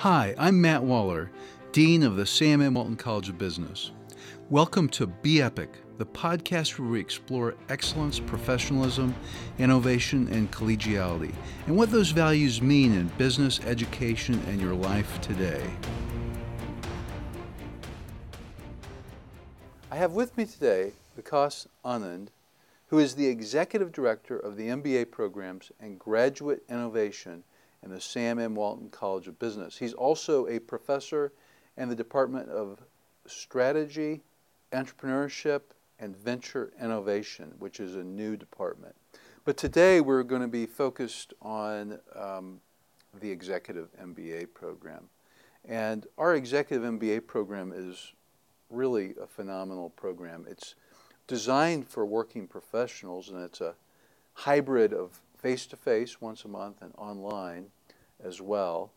Hi, I'm Matt Waller, Dean of the Sam M. Walton College of Business. Welcome to Be Epic, the podcast where we explore excellence, professionalism, innovation, and collegiality, and what those values mean in business, education, and your life today. I have with me today Vikas Anand, who is the Executive Director of the MBA programs and Graduate Innovation in the Sam M. Walton College of Business. He's also a professor in the Department of Strategy, Entrepreneurship, and Venture Innovation, which is a new department. But today we're going to be focused on um, the Executive MBA program. And our Executive MBA program is really a phenomenal program. It's designed for working professionals, and it's a hybrid of face to face once a month and online as well.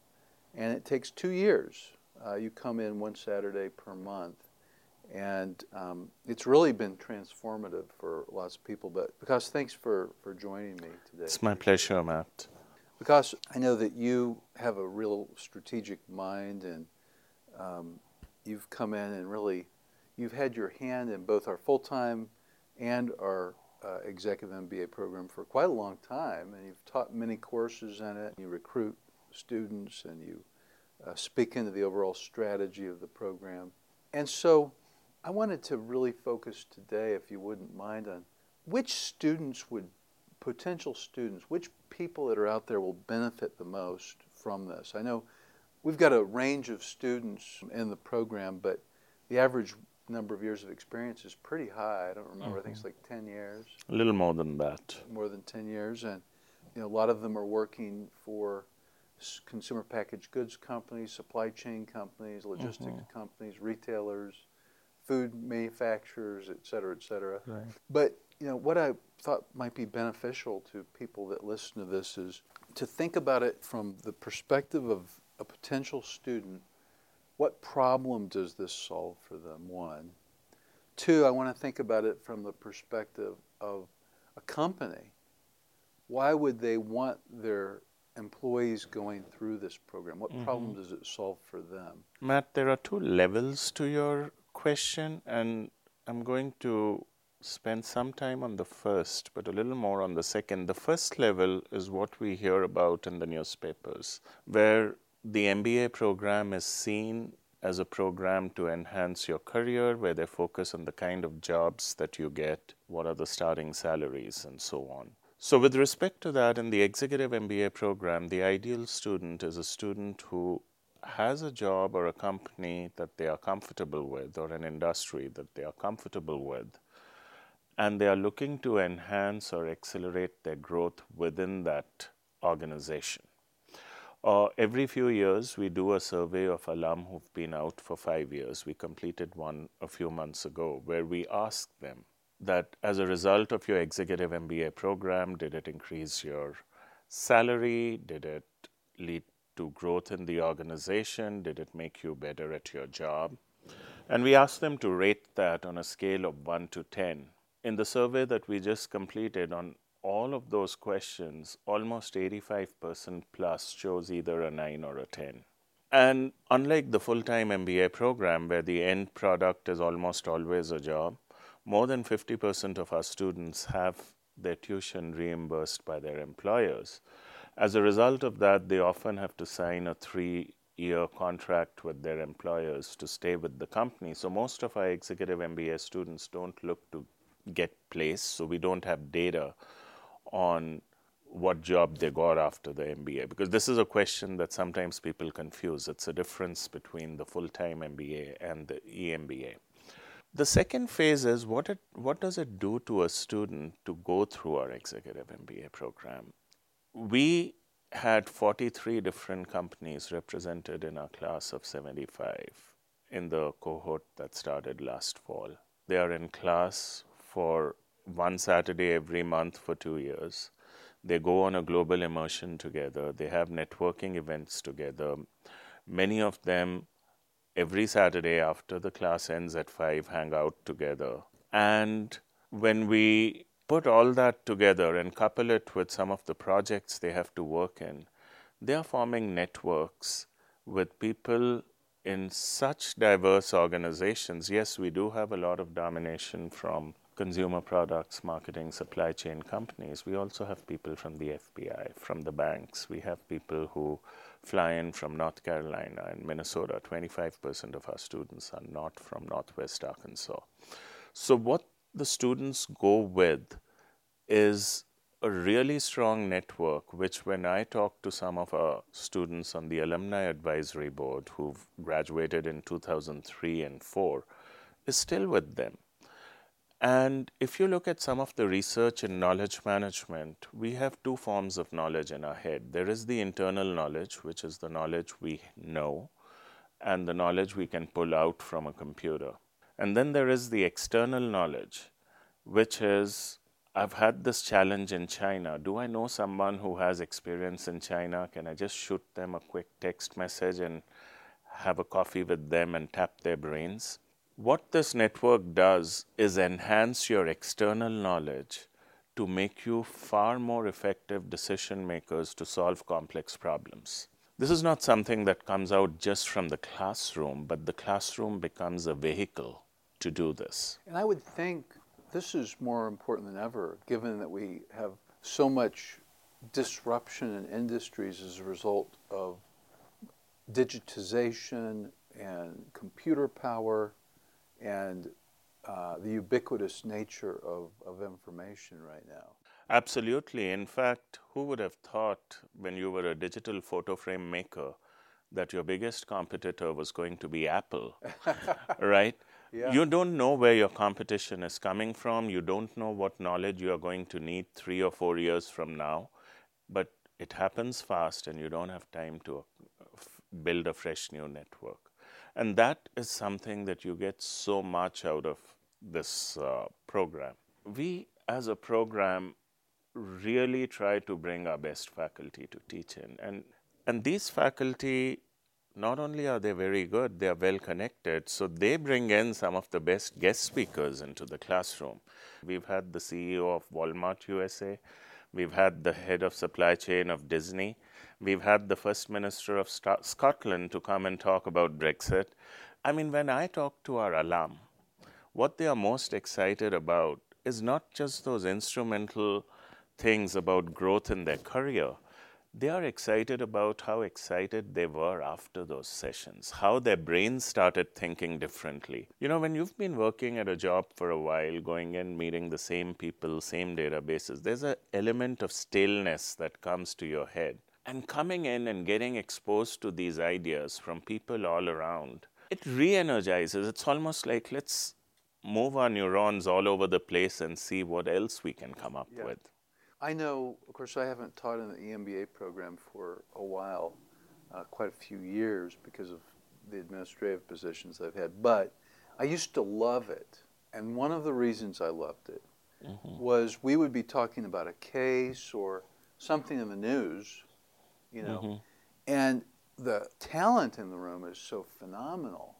And it takes two years. Uh, you come in one Saturday per month. And um, it's really been transformative for lots of people. But because thanks for, for joining me today. It's my pleasure, Matt. Because I know that you have a real strategic mind and um, you've come in and really you've had your hand in both our full time and our uh, executive MBA program for quite a long time, and you've taught many courses in it. You recruit students and you uh, speak into the overall strategy of the program. And so I wanted to really focus today, if you wouldn't mind, on which students would, potential students, which people that are out there will benefit the most from this. I know we've got a range of students in the program, but the average number of years of experience is pretty high. I don't remember. Mm-hmm. I think it's like 10 years. A little more than that. More than 10 years. And you know, a lot of them are working for consumer packaged goods companies, supply chain companies, logistics mm-hmm. companies, retailers, food manufacturers, et cetera, et cetera. Right. But you know, what I thought might be beneficial to people that listen to this is to think about it from the perspective of a potential student what problem does this solve for them? One. Two, I want to think about it from the perspective of a company. Why would they want their employees going through this program? What mm-hmm. problem does it solve for them? Matt, there are two levels to your question, and I'm going to spend some time on the first, but a little more on the second. The first level is what we hear about in the newspapers, where the MBA program is seen as a program to enhance your career, where they focus on the kind of jobs that you get, what are the starting salaries, and so on. So, with respect to that, in the executive MBA program, the ideal student is a student who has a job or a company that they are comfortable with, or an industry that they are comfortable with, and they are looking to enhance or accelerate their growth within that organization. Uh, every few years, we do a survey of alum who've been out for five years. We completed one a few months ago where we asked them that as a result of your executive MBA program, did it increase your salary? Did it lead to growth in the organization? Did it make you better at your job? And we asked them to rate that on a scale of 1 to 10. In the survey that we just completed on all of those questions, almost 85% plus chose either a 9 or a 10. And unlike the full time MBA program, where the end product is almost always a job, more than 50% of our students have their tuition reimbursed by their employers. As a result of that, they often have to sign a three year contract with their employers to stay with the company. So, most of our executive MBA students don't look to get placed, so we don't have data on what job they got after the MBA because this is a question that sometimes people confuse. It's a difference between the full time MBA and the EMBA. The second phase is what, it, what does it do to a student to go through our executive MBA program? We had 43 different companies represented in our class of 75 in the cohort that started last fall. They are in class for one Saturday every month for two years. They go on a global immersion together. They have networking events together. Many of them, every Saturday after the class ends at 5, hang out together. And when we put all that together and couple it with some of the projects they have to work in, they are forming networks with people in such diverse organizations. Yes, we do have a lot of domination from consumer products, marketing, supply chain companies. We also have people from the FBI, from the banks. We have people who fly in from North Carolina and Minnesota. 25% of our students are not from Northwest Arkansas. So, what the students go with is a really strong network, which when I talk to some of our students on the Alumni Advisory Board who've graduated in 2003 and 4, is still with them. And if you look at some of the research in knowledge management, we have two forms of knowledge in our head. There is the internal knowledge, which is the knowledge we know, and the knowledge we can pull out from a computer. And then there is the external knowledge, which is I've had this challenge in China. Do I know someone who has experience in China? Can I just shoot them a quick text message and have a coffee with them and tap their brains? What this network does is enhance your external knowledge to make you far more effective decision makers to solve complex problems. This is not something that comes out just from the classroom, but the classroom becomes a vehicle to do this. And I would think this is more important than ever, given that we have so much disruption in industries as a result of digitization and computer power and uh, the ubiquitous nature of, of information right now. Absolutely. In fact, who would have thought when you were a digital photo frame maker that your biggest competitor was going to be Apple, right? Yeah. You don't know where your competition is coming from. You don't know what knowledge you are going to need three or four years from now. But it happens fast, and you don't have time to uh, build a fresh new network. And that is something that you get so much out of this uh, program. We, as a program, really try to bring our best faculty to teach in. And, and these faculty not only are they very good, they are well connected. So they bring in some of the best guest speakers into the classroom. We've had the CEO of Walmart USA, we've had the head of supply chain of Disney, we've had the first minister of St- Scotland to come and talk about Brexit. I mean, when I talk to our alum, what they are most excited about is not just those instrumental things about growth in their career they are excited about how excited they were after those sessions, how their brains started thinking differently. You know, when you've been working at a job for a while, going in, meeting the same people, same databases, there's an element of staleness that comes to your head. And coming in and getting exposed to these ideas from people all around, it re energizes. It's almost like let's move our neurons all over the place and see what else we can come up yeah. with. I know, of course, I haven't taught in the EMBA program for a while, uh, quite a few years because of the administrative positions I've had, but I used to love it. And one of the reasons I loved it mm-hmm. was we would be talking about a case or something in the news, you know, mm-hmm. and the talent in the room is so phenomenal.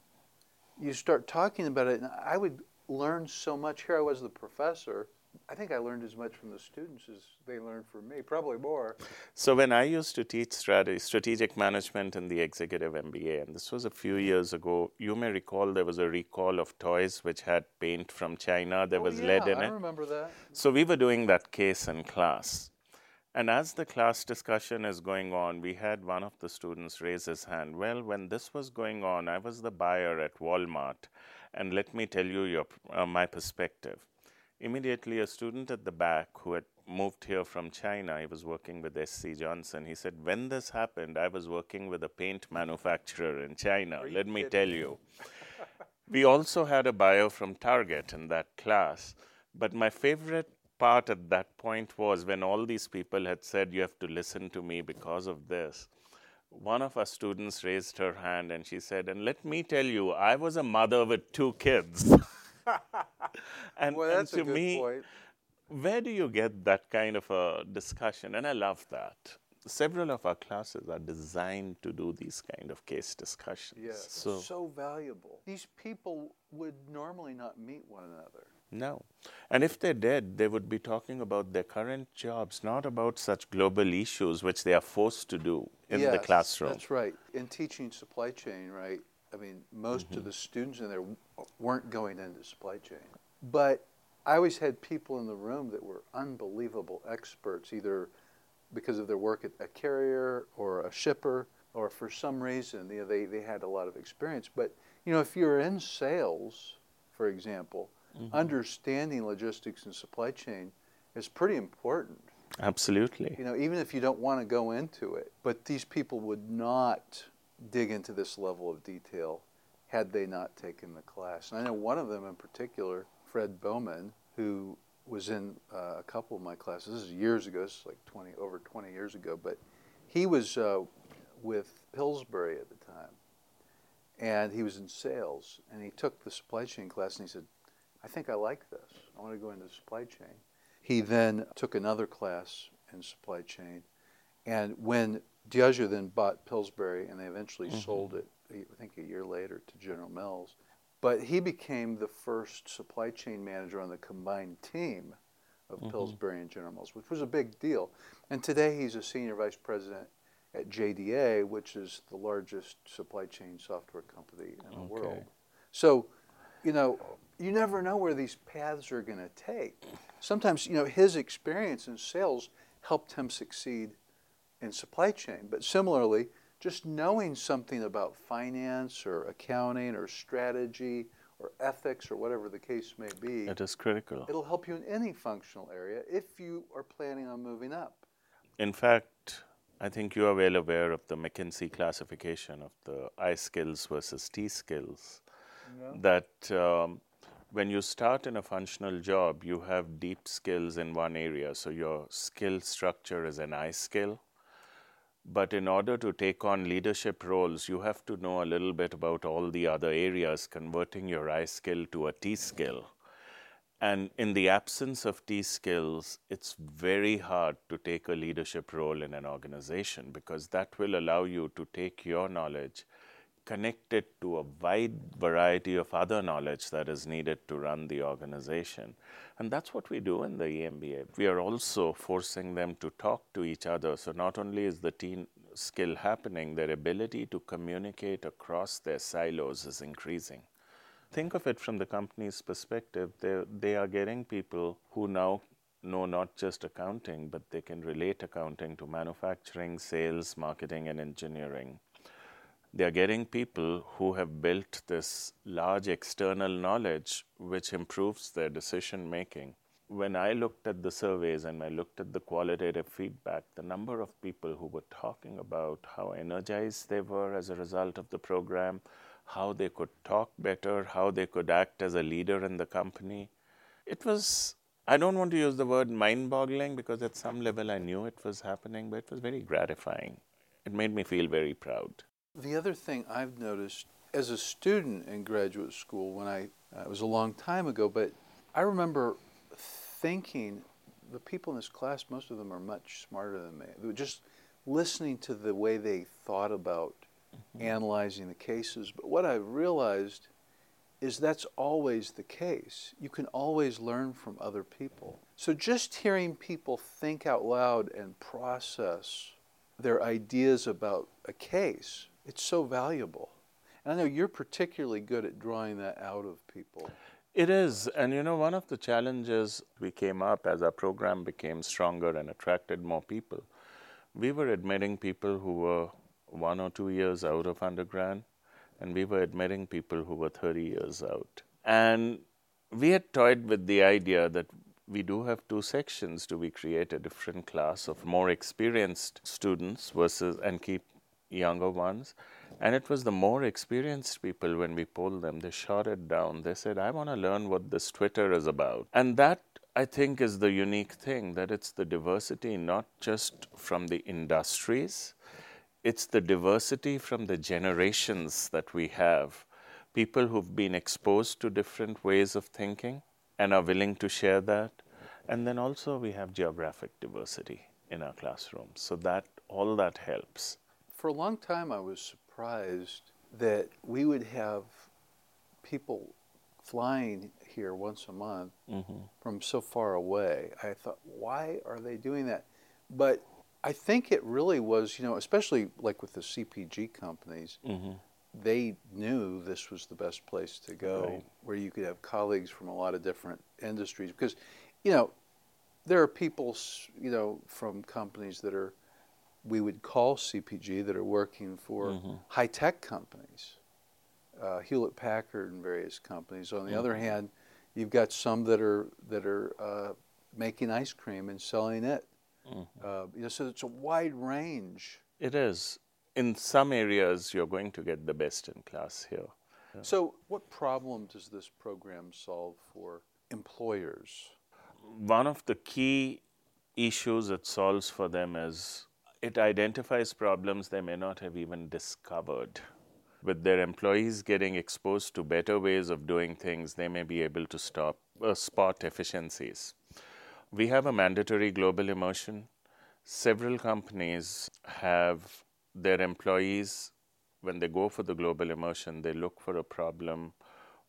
You start talking about it, and I would learn so much. Here I was, the professor I think I learned as much from the students as they learned from me, probably more. So when I used to teach strategy, strategic management in the executive MBA, and this was a few years ago, you may recall there was a recall of toys which had paint from China. There oh, was yeah, lead in I it. I remember that. So we were doing that case in class. And as the class discussion is going on, we had one of the students raise his hand. Well, when this was going on, I was the buyer at Walmart, and let me tell you your, uh, my perspective immediately a student at the back who had moved here from China, he was working with SC Johnson. He said, When this happened, I was working with a paint manufacturer in China. Let me tell you. we also had a buyer from Target in that class. But my favorite part at that point was when all these people had said, You have to listen to me because of this. One of our students raised her hand and she said, And let me tell you, I was a mother with two kids. and, well, and to me, point. where do you get that kind of a discussion? And I love that. Several of our classes are designed to do these kind of case discussions. Yes, so, so valuable. These people would normally not meet one another. No. And if they did, they would be talking about their current jobs, not about such global issues which they are forced to do in yes, the classroom. That's right. In teaching supply chain, right? I mean, most mm-hmm. of the students in there weren't going into supply chain. But I always had people in the room that were unbelievable experts, either because of their work at a carrier or a shipper, or for some reason, you know, they, they had a lot of experience. But, you know, if you're in sales, for example, mm-hmm. understanding logistics and supply chain is pretty important. Absolutely. You know, even if you don't want to go into it, but these people would not dig into this level of detail had they not taken the class. And I know one of them in particular, Fred Bowman, who was in uh, a couple of my classes. This is years ago. This is like 20, over 20 years ago. But he was uh, with Pillsbury at the time, and he was in sales. And he took the supply chain class, and he said, I think I like this. I want to go into supply chain. He then took another class in supply chain. And when Diageo then bought Pillsbury and they eventually mm-hmm. sold it, I think a year later, to General Mills. But he became the first supply chain manager on the combined team of mm-hmm. Pillsbury and General Mills, which was a big deal. And today he's a senior vice president at JDA, which is the largest supply chain software company in the okay. world. So, you know, you never know where these paths are going to take. Sometimes, you know, his experience in sales helped him succeed in supply chain. But similarly, just knowing something about finance or accounting or strategy or ethics or whatever the case may be. It is critical. It'll help you in any functional area if you are planning on moving up. In fact, I think you are well aware of the McKinsey classification of the I skills versus T skills. Yeah. That um, when you start in a functional job, you have deep skills in one area. So your skill structure is an I skill. But in order to take on leadership roles, you have to know a little bit about all the other areas, converting your I skill to a T skill. And in the absence of T skills, it's very hard to take a leadership role in an organization because that will allow you to take your knowledge connect it to a wide variety of other knowledge that is needed to run the organization. And that's what we do in the EMBA. We are also forcing them to talk to each other. So not only is the team skill happening, their ability to communicate across their silos is increasing. Think of it from the company's perspective. They, they are getting people who now know not just accounting, but they can relate accounting to manufacturing, sales, marketing, and engineering they are getting people who have built this large external knowledge which improves their decision making. When I looked at the surveys and I looked at the qualitative feedback, the number of people who were talking about how energized they were as a result of the program, how they could talk better, how they could act as a leader in the company, it was I don't want to use the word mind boggling because at some level I knew it was happening, but it was very gratifying. It made me feel very proud. The other thing I've noticed as a student in graduate school, when I, uh, it was a long time ago, but I remember thinking the people in this class, most of them are much smarter than me. Just listening to the way they thought about mm-hmm. analyzing the cases. But what I realized is that's always the case. You can always learn from other people. So just hearing people think out loud and process their ideas about a case it's so valuable. And I know you're particularly good at drawing that out of people. It is. And you know, one of the challenges we came up as our program became stronger and attracted more people, we were admitting people who were one or two years out of undergrad, and we were admitting people who were 30 years out. And we had toyed with the idea that we do have two sections. Do we create a different class of more experienced students versus and keep younger ones. And it was the more experienced people when we polled them, they shot it down. They said, I want to learn what this Twitter is about. And that, I think, is the unique thing that it's the diversity not just from the industries, it's the diversity from the generations that we have. People who've been exposed to different ways of thinking and are willing to share that. And then also we have geographic diversity in our classrooms. So that all that helps for a long time, I was surprised that we would have people flying here once a month Mm-hmm. from so far away. I thought, why are they doing that? But I think it really was, you know, especially like with the CPG companies, Mm-hmm. they knew this was the best place to go Right. where you could have colleagues from a lot of different industries because you know there are people you know from companies that are we would call CPG that are working for Mhm. high tech companies uh, Hewlett Packard and various companies on the other Mhm. hand you've got some that are that are uh, making ice cream and selling it Mhm. uh, you know so it's a wide range It is. In some areas, you're going to get the best in class here. So, what problem does this program solve for employers? One of the key issues it solves for them is it identifies problems they may not have even discovered. With their employees getting exposed to better ways of doing things, they may be able to stop uh, spot efficiencies. We have a mandatory global immersion. Several companies have their employees, when they go for the global immersion, they look for a problem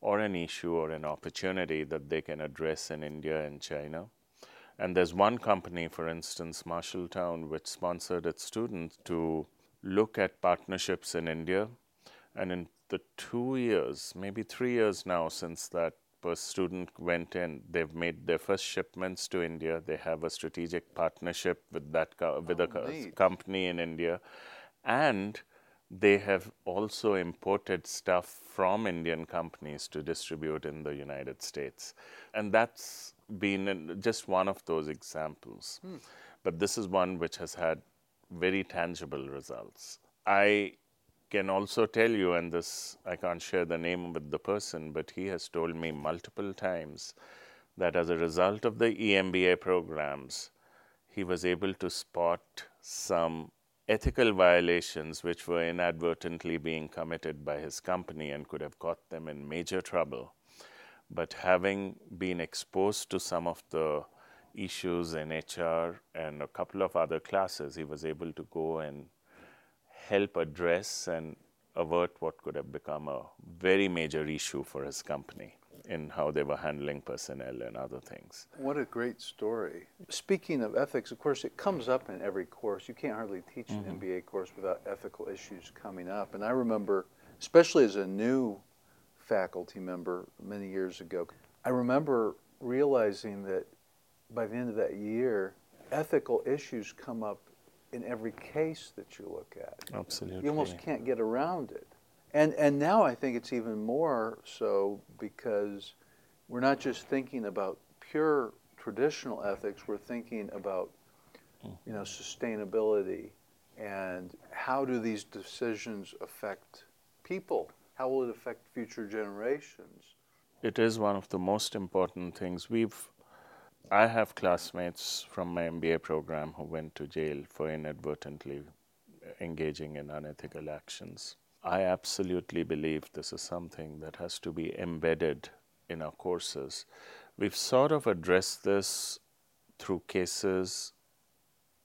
or an issue or an opportunity that they can address in India and China. And there's one company, for instance, Marshalltown, which sponsored its students to look at partnerships in India. And in the two years, maybe three years now since that first student went in, they've made their first shipments to India. They have a strategic partnership with that co- with a Oh, neat. company in India, and they have also imported stuff from Indian companies to distribute in the United States. And that's been just one of those examples. Hmm. But this is one which has had very tangible results. I can also tell you, and this I can't share the name with the person, but he has told me multiple times that as a result of the EMBA programs, he was able to spot some ethical violations which were inadvertently being committed by his company and could have got them in major trouble. But having been exposed to some of the issues in HR and a couple of other classes, he was able to go and help address and avert what could have become a very major issue for his company in how they were handling personnel and other things. What a great story. Speaking of ethics, of course, it comes up in every course. You can't hardly teach an mm-hmm. MBA course without ethical issues coming up. And I remember, especially as a new faculty member many years ago, I remember realizing that by the end of that year, ethical issues come up in every case that you look at. Absolutely. You almost can't get around it. And and now I think it's even more so because we're not just thinking about pure traditional ethics, we're thinking about you know sustainability and how do these decisions affect people? How will it affect future generations? It is one of the most important things. We've I have classmates from my MBA program who went to jail for inadvertently engaging in unethical actions. I absolutely believe this is something that has to be embedded in our courses. We've sort of addressed this through cases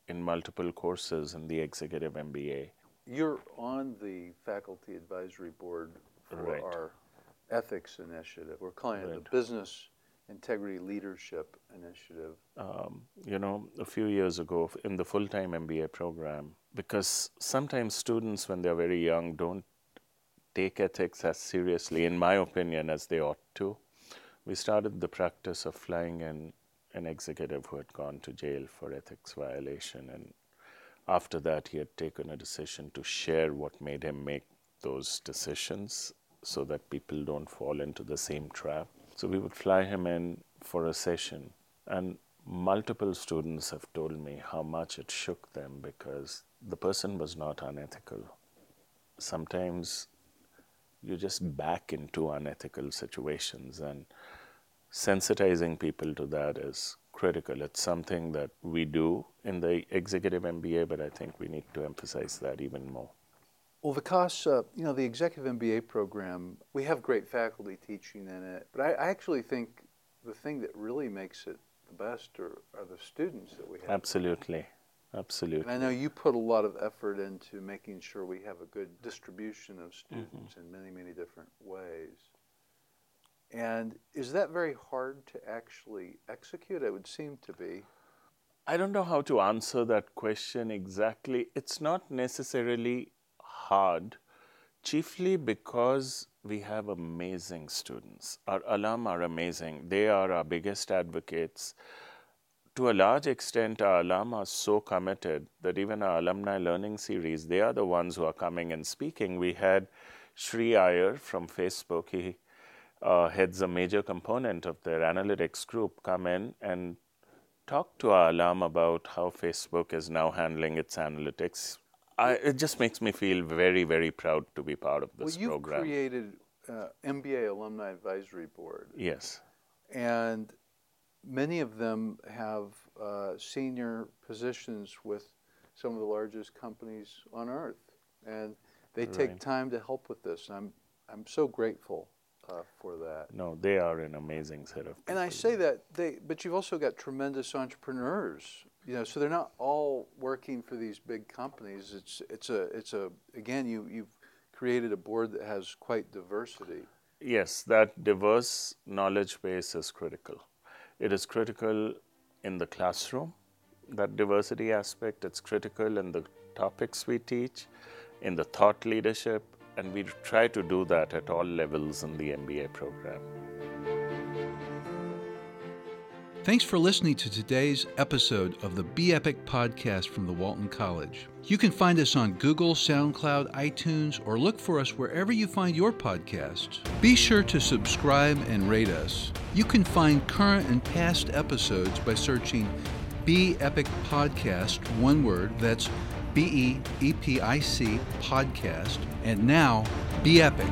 in multiple courses in the executive MBA. You're on the faculty advisory board for Right. our ethics initiative. We're calling it the Business Integrity Leadership Initiative. um, you know, a few years ago in the full time MBA program, because sometimes students, when they're very young, don't take ethics as seriously, in my opinion, as they ought to. We started the practice of flying in an executive who had gone to jail for ethics violation. And after that, he had taken a decision to share what made him make those decisions so that people don't fall into the same trap. So we would fly him in for a session, and multiple students have told me how much it shook them because the person was not unethical. Sometimes you just back into unethical situations, and sensitizing people to that is critical. It's something that we do in the executive MBA, but I think we need to emphasize that even more. Well, Vikas, uh, you know, the Executive MBA program, we have great faculty teaching in it, but I, I actually think the thing that really makes it the best are, are the students that we have. Absolutely. Absolutely. And I know you put a lot of effort into making sure we have a good distribution of students in many, many different ways. And is that very hard to actually execute? It would seem to be. I don't know how to answer that question exactly. It's not necessarily hard, chiefly because we have amazing students. Our alum are amazing. They are our biggest advocates. To a large extent, our alum are so committed that even our alumni learning series, they are the ones who are coming and speaking. We had Sri Iyer from Facebook. He uh, heads a major component of their analytics group come in and talk to our alum about how Facebook is now handling its analytics. I, it just makes me feel very, very proud to be part of this well, you've program. created uh, MBA Alumni Advisory Board. Yes. And many of them have uh, senior positions with some of the largest companies on earth. And they take Right. time to help with this. And I'm, I'm so grateful uh, for that. No, they are an amazing set of people. And I say that they, but you've also got tremendous entrepreneurs. You know, so they're not all working for these big companies. It's it's a it's a again you you've created a board that has quite diversity. Yes, that diverse knowledge base is critical. It is critical in the classroom, that diversity aspect. It's critical in the topics we teach, in the thought leadership, and we try to do that at all levels in the MBA program. Thanks for listening to today's episode of the Be Epic podcast from the Walton College. You can find us on Google, SoundCloud, iTunes, or look for us wherever you find your podcasts. Be sure to subscribe and rate us. You can find current and past episodes by searching Be Epic Podcast, one word, that's B E E P I C podcast, and now Be Epic.